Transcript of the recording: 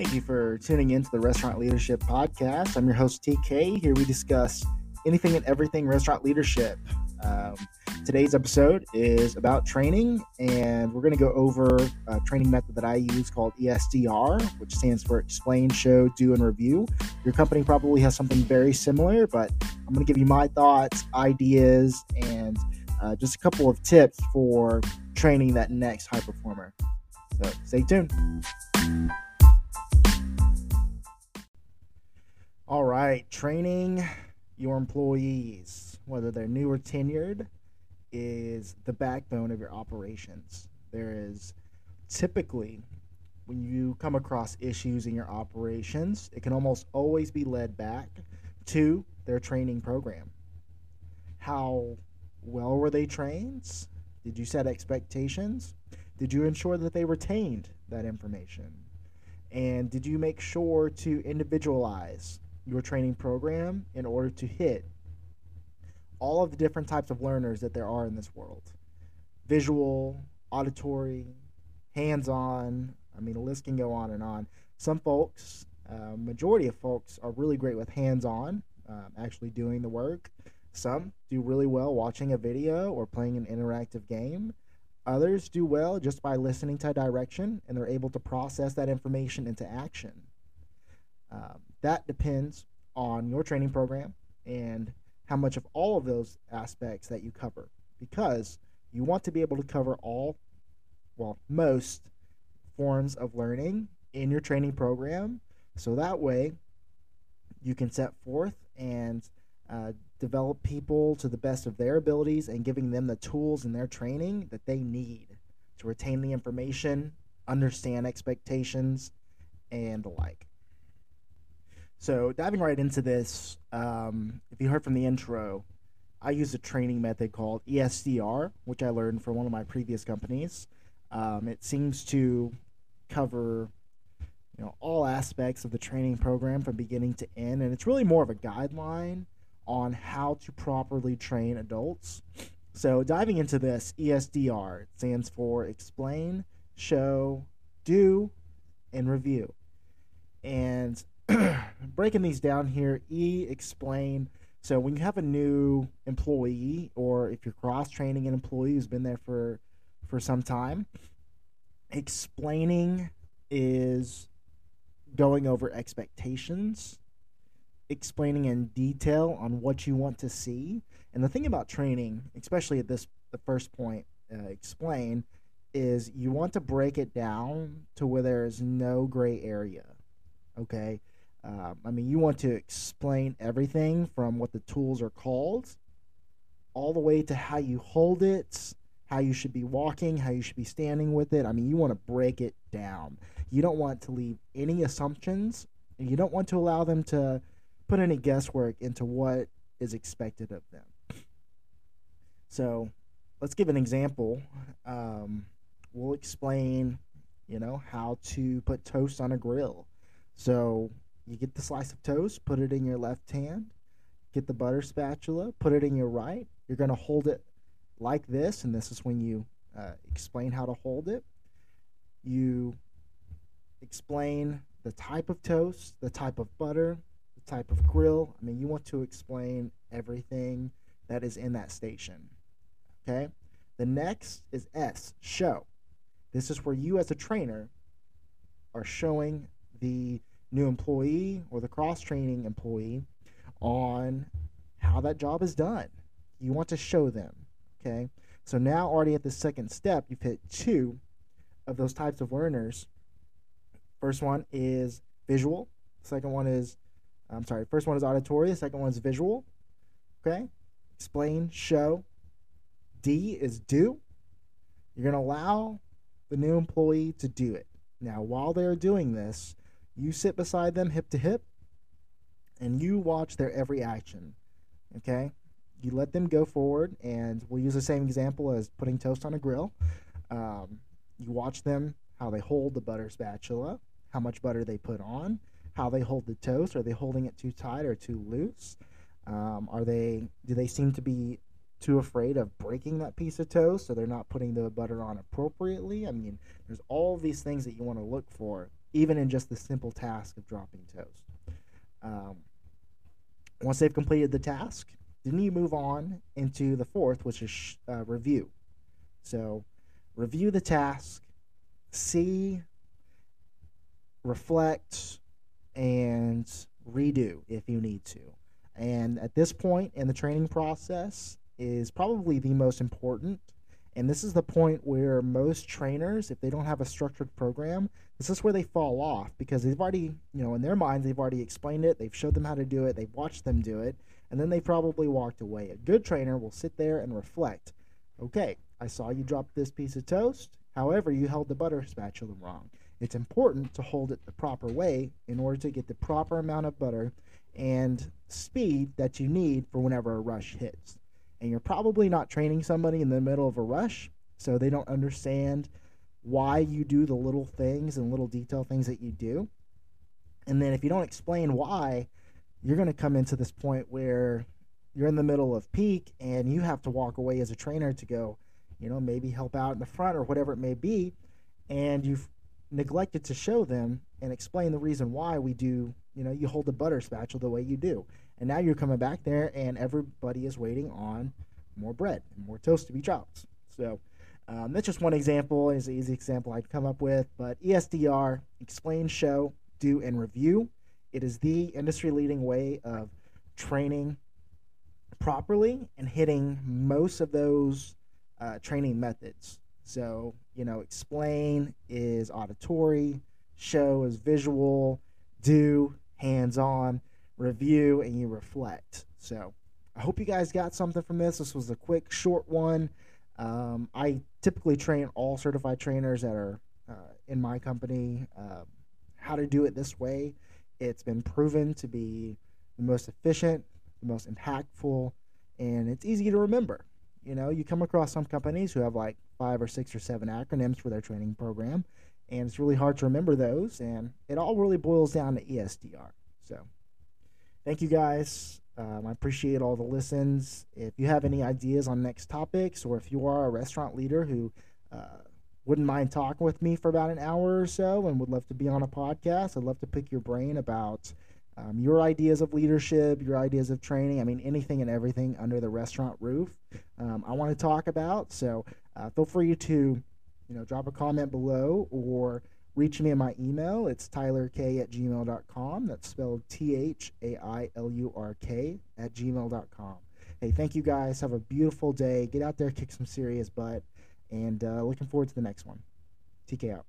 Thank you for tuning in to the Restaurant Leadership Podcast. I'm your host, TK. Here we discuss anything and everything restaurant leadership. Um, today's episode is about training, and we're going to go over a training method that I use called ESDR, which stands for Explain, Show, Do, and Review. Your company probably has something very similar, but I'm going to give you my thoughts, ideas, and uh, just a couple of tips for training that next high performer. So stay tuned. All right, training your employees, whether they're new or tenured, is the backbone of your operations. There is typically, when you come across issues in your operations, it can almost always be led back to their training program. How well were they trained? Did you set expectations? Did you ensure that they retained that information? And did you make sure to individualize your training program in order to hit all of the different types of learners that there are in this world visual, auditory, hands on. I mean, the list can go on and on. Some folks, uh, majority of folks, are really great with hands on, um, actually doing the work. Some do really well watching a video or playing an interactive game. Others do well just by listening to direction and they're able to process that information into action. Um, that depends on your training program and how much of all of those aspects that you cover because you want to be able to cover all, well, most forms of learning in your training program so that way you can set forth and uh, develop people to the best of their abilities and giving them the tools in their training that they need to retain the information, understand expectations, and the like. So, diving right into this, um, if you heard from the intro, I use a training method called ESDR, which I learned from one of my previous companies. Um, it seems to cover you know all aspects of the training program from beginning to end, and it's really more of a guideline on how to properly train adults. So, diving into this, ESDR stands for Explain, Show, Do, and Review. And breaking these down here, E explain. So when you have a new employee, or if you're cross training an employee who's been there for for some time, explaining is going over expectations, explaining in detail on what you want to see. And the thing about training, especially at this the first point, uh, explain, is you want to break it down to where there is no gray area. Okay, um, I mean, you want to explain everything from what the tools are called, all the way to how you hold it, how you should be walking, how you should be standing with it. I mean, you want to break it down. You don't want to leave any assumptions, and you don't want to allow them to put any guesswork into what is expected of them. So, let's give an example. Um, we'll explain, you know, how to put toast on a grill. So, you get the slice of toast, put it in your left hand, get the butter spatula, put it in your right. You're going to hold it like this, and this is when you uh, explain how to hold it. You explain the type of toast, the type of butter, the type of grill. I mean, you want to explain everything that is in that station. Okay? The next is S, show. This is where you, as a trainer, are showing the new employee or the cross training employee on how that job is done. You want to show them. Okay. So now, already at the second step, you've hit two of those types of learners. First one is visual. Second one is, I'm sorry, first one is auditory. The second one is visual. Okay. Explain, show. D is do. You're going to allow the new employee to do it. Now, while they're doing this, you sit beside them hip to hip and you watch their every action. Okay? You let them go forward, and we'll use the same example as putting toast on a grill. Um, you watch them how they hold the butter spatula, how much butter they put on, how they hold the toast. Are they holding it too tight or too loose? Um, are they? Do they seem to be too afraid of breaking that piece of toast, so they're not putting the butter on appropriately? I mean, there's all these things that you want to look for even in just the simple task of dropping toast. Um, once they've completed the task, then you move on into the fourth, which is uh, review. So, review the task, see, reflect, and redo if you need to. And at this point in the training process is probably the most important. And this is the point where most trainers, if they don't have a structured program, this is where they fall off because they've already, you know, in their minds, they've already explained it, they've showed them how to do it, they've watched them do it, and then they probably walked away. A good trainer will sit there and reflect. Okay, I saw you drop this piece of toast. However, you held the butter spatula wrong. It's important to hold it the proper way in order to get the proper amount of butter and speed that you need for whenever a rush hits. And you're probably not training somebody in the middle of a rush, so they don't understand why you do the little things and little detail things that you do. And then if you don't explain why, you're going to come into this point where you're in the middle of peak and you have to walk away as a trainer to go, you know, maybe help out in the front or whatever it may be. And you've neglected to show them and explain the reason why we do, you know, you hold the butter spatula the way you do. And now you're coming back there and everybody is waiting on more bread and more toast to be dropped. So um, that's just one example. Is an easy example I'd come up with. But ESDR, explain, show, do, and review. It is the industry leading way of training properly and hitting most of those uh, training methods. So, you know, explain is auditory, show is visual, do hands on, review, and you reflect. So, I hope you guys got something from this. This was a quick, short one. Um, I typically train all certified trainers that are uh, in my company uh, how to do it this way. It's been proven to be the most efficient, the most impactful, and it's easy to remember. You know, you come across some companies who have like five or six or seven acronyms for their training program, and it's really hard to remember those. And it all really boils down to ESDR. So, thank you guys. Um, I appreciate all the listens. If you have any ideas on next topics, or if you are a restaurant leader who uh, wouldn't mind talking with me for about an hour or so and would love to be on a podcast, I'd love to pick your brain about um, your ideas of leadership, your ideas of training. I mean, anything and everything under the restaurant roof. Um, I want to talk about. So uh, feel free to, you know, drop a comment below or reach me in my email. It's thailurk at gmail.com. That's spelled T H A I L U R K at gmail.com. Hey, thank you guys. Have a beautiful day. Get out there, kick some serious butt, and uh, looking forward to the next one. TK out.